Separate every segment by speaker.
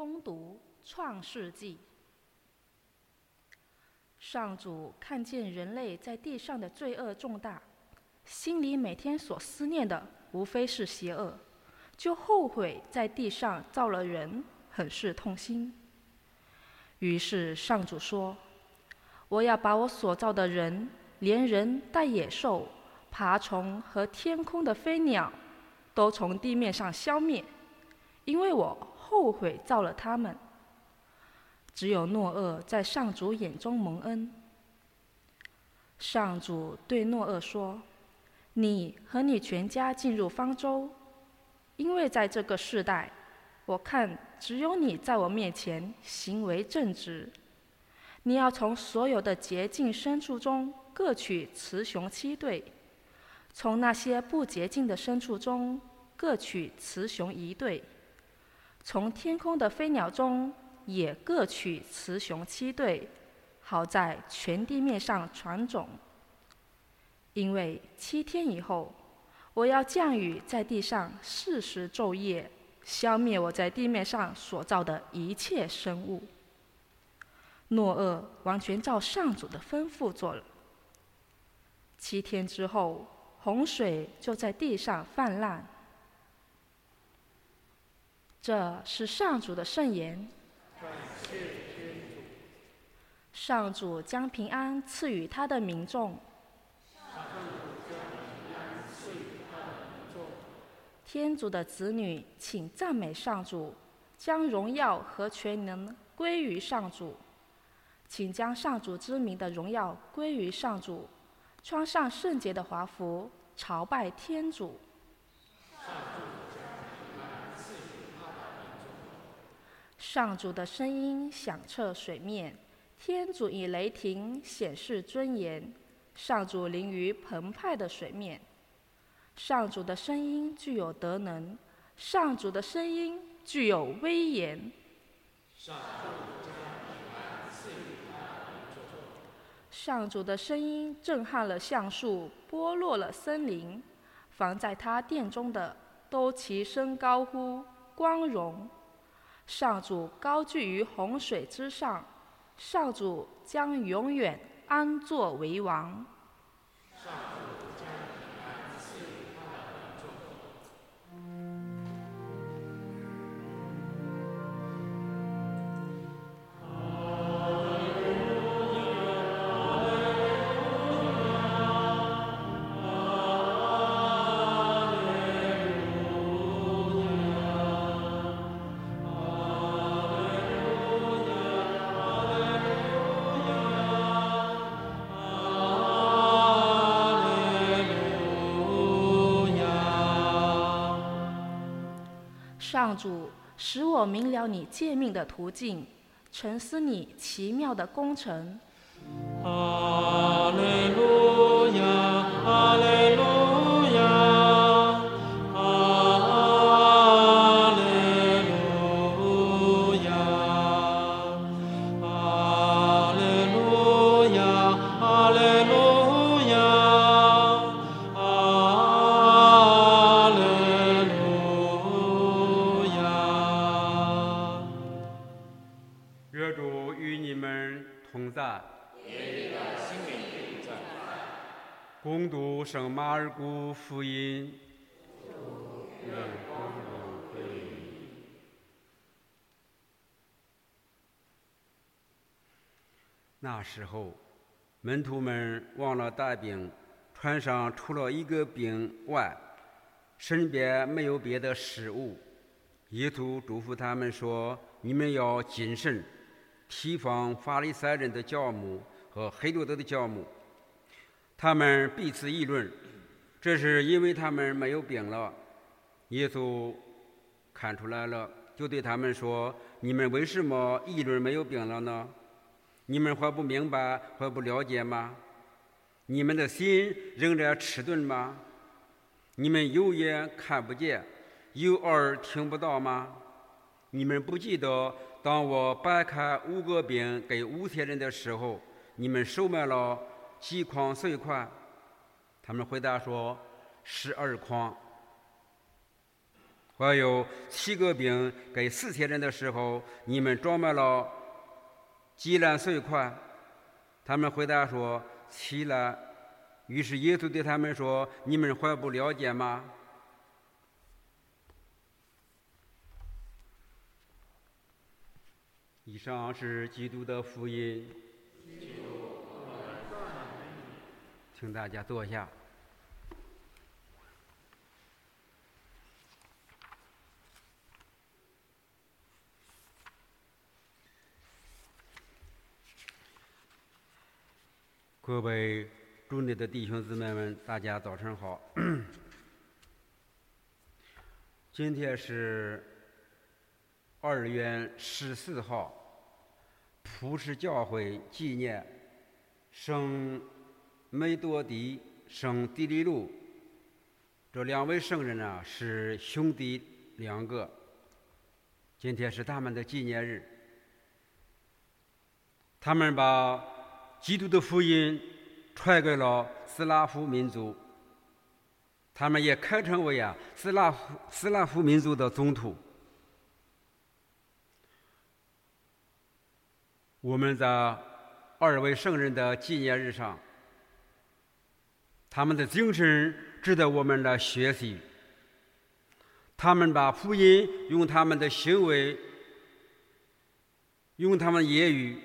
Speaker 1: 攻读创世纪。上主看见人类在地上的罪恶重大，心里每天所思念的无非是邪恶，就后悔在地上造了人，很是痛心。于是上主说：“我要把我所造的人，连人带野兽、爬虫和天空的飞鸟，都从地面上消灭，因为我后悔造了他们。”只有诺厄在上主眼中蒙恩。上主对诺厄说：“你和你全家进入方舟，因为在这个世代，我看只有你在我面前行为正直。你要从所有的洁净牲畜中各取雌雄七对，从那些不洁净的牲畜中各取雌雄一对，从天空的飞鸟中。”也各取雌雄七对，好在全地面上传种。因为七天以后，我要降雨在地上四时昼夜，消灭我在地面上所造的一切生物。诺厄完全照上主的吩咐做了。七天之后，洪水就在地上泛滥。这是上主的圣言。上主将平安赐予他的民众。天主的子女，请赞美上主，将荣耀和全能归于上主。请将上主之名的荣耀归于上主，穿上圣洁的华服，朝拜天主。上主的声音响彻水面，天主以雷霆显示尊严。上主临于澎湃的水面，上主的声音具有德能，上主的声音具有威严。上主的声音震撼了橡树，剥落了森林，凡在他殿中的都齐声高呼光荣。上主高踞于洪水之上，上主将永远安坐为王。上主使我明了你诫命的途径，沉思你奇妙的工程。
Speaker 2: 哈利路圣马尔谷福音。那时候，门徒们忘了带饼，船上除了一个饼外，身边没有别的食物。耶稣嘱咐他们说：“你们要谨慎，提防法利赛人的教母和黑罗德的教母。”他们彼此议论，这是因为他们没有饼了。耶稣看出来了，就对他们说：“你们为什么议论没有饼了呢？你们还不明白，还不了解吗？你们的心仍然迟钝吗？你们有眼看不见，有耳听不到吗？你们不记得，当我掰开五个饼给五千人的时候，你们收买了？”几筐碎块？他们回答说：“十二筐。”还有七个饼给四千人的时候，你们装满了几篮碎块？他们回答说七篮。于是耶稣对他们说：“你们还不了解吗？”以上是基督的福音，请大家坐下。各位主内的弟兄姊妹们，大家早晨好。今天是二月十四号，普世教会纪念圣梅多迪、圣迪利路这两位圣人呢，是兄弟两个。今天是他们的纪念日，他们把。基督的福音传给了斯拉夫民族，他们也开成为啊斯拉夫斯拉夫民族的总统。我们在二位圣人的纪念日上，他们的精神值得我们来学习。他们把福音用他们的行为，用他们的言语。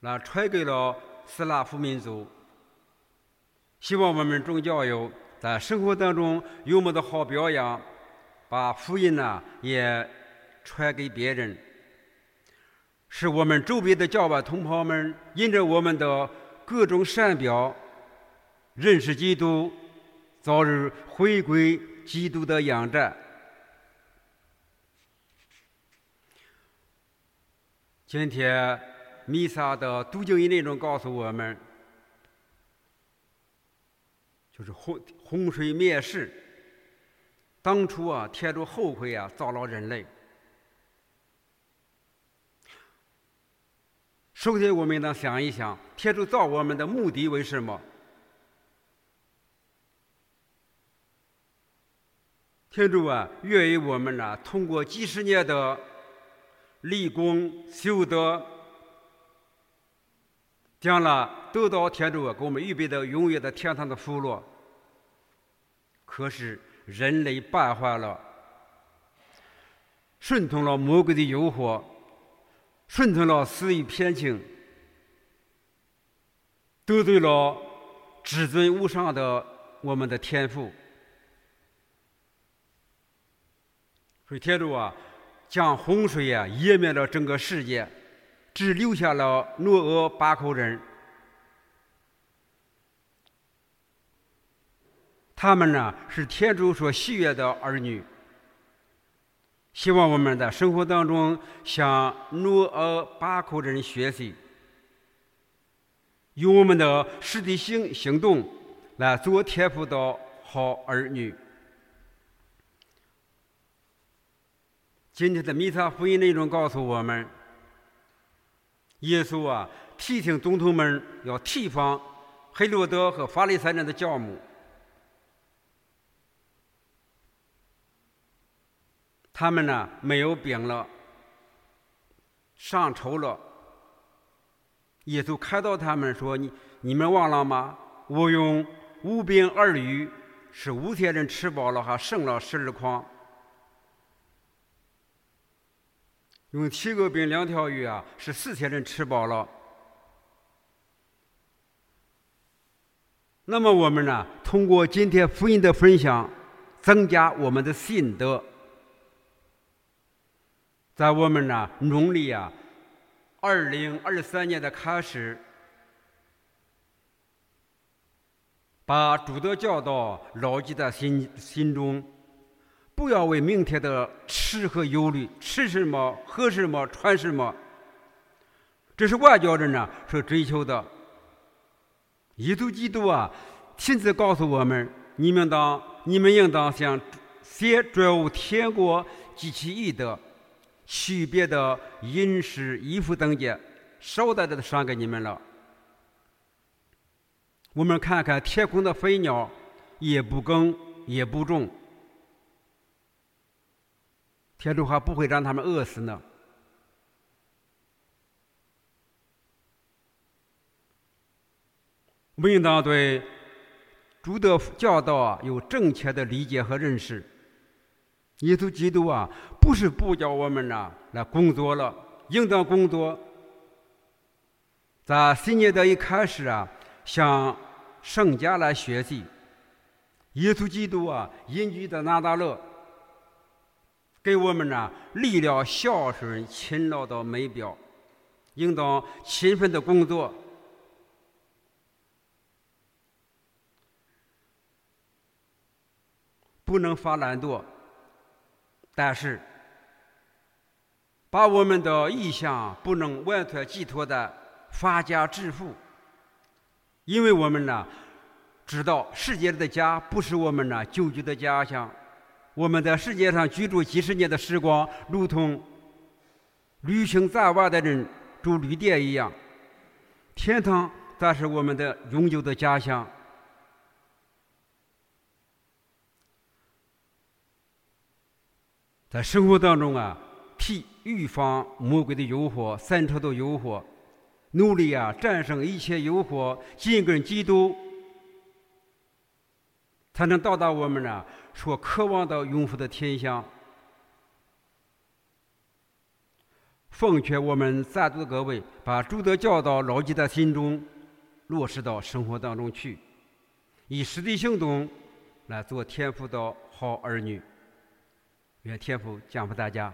Speaker 2: 那传给了斯拉夫民族，希望我们众教友在生活当中有我们的好表扬，把福音呢也传给别人，使我们周边的教外同胞们因着我们的各种善表，认识基督，早日回归基督的仰战。今天。弥撒的读经内容告诉我们，就是洪洪水灭世。当初啊，天主后悔啊，造了人类。首先，我们呢想一想，天主造我们的目的为什么？天主啊，愿意我们呢，通过几十年的立功修德。将来得到天主啊给我们预备的永远的天堂的福乐。可是人类败坏了，顺从了魔鬼的诱惑，顺从了私欲偏情，得罪了至尊无上的我们的天父。所以天主啊，将洪水啊淹灭了整个世界。只留下了诺厄八口人，他们呢是天主所喜悦的儿女。希望我们在生活当中向诺厄八口人学习，用我们的实际行行动来做天父的好儿女。今天的弥撒福音内容告诉我们。耶稣啊，提醒总统们要提防黑罗德和法利赛人的教母。他们呢没有病了，上愁了。耶稣看到他们说：“你你们忘了吗？我用五饼二鱼使五千人吃饱了，还剩了十二筐。”用七个饼两条鱼啊，是四千人吃饱了。那么我们呢，通过今天福音的分享，增加我们的信德，在我们呢农历啊二零二三年的开始，把主的教导牢记在心心中。不要为明天的吃和忧虑，吃什么、喝什么、穿什么，这是外教人呢所追求的。耶稣基督啊，亲自告诉我们：你们当、你们应当向先专务天国及其义德，区别的饮食、衣服等件，少带的赏给你们了。我们看看天空的飞鸟，也不耕，也不种。天主还不会让他们饿死呢。我们应当对主的教导啊有正确的理解和认识。耶稣基督啊，不是不叫我们呐来工作了，应当工作。在新年的一开始啊，向圣家来学习。耶稣基督啊，隐居在拿大勒，给我们呢立了孝顺勤劳的美标，应当勤奋的工作。不能发懒惰，但是把我们的意向不能完全寄托在发家致富，因为我们呢知道世界的家不是我们呢久居的家乡，我们在世界上居住几十年的时光，如同旅行在外的人住旅店一样，天堂才是我们的永久的家乡。在生活当中啊，替预防魔鬼的诱惑、三仇的诱惑，努力啊战胜一切诱惑，紧跟基督，才能到达我们呢所渴望的永福的天乡。奉劝我们在座的各位，把朱德教导牢记在心中，落实到生活当中去，以实际行动来做天父的好儿女。愿天父降福大家。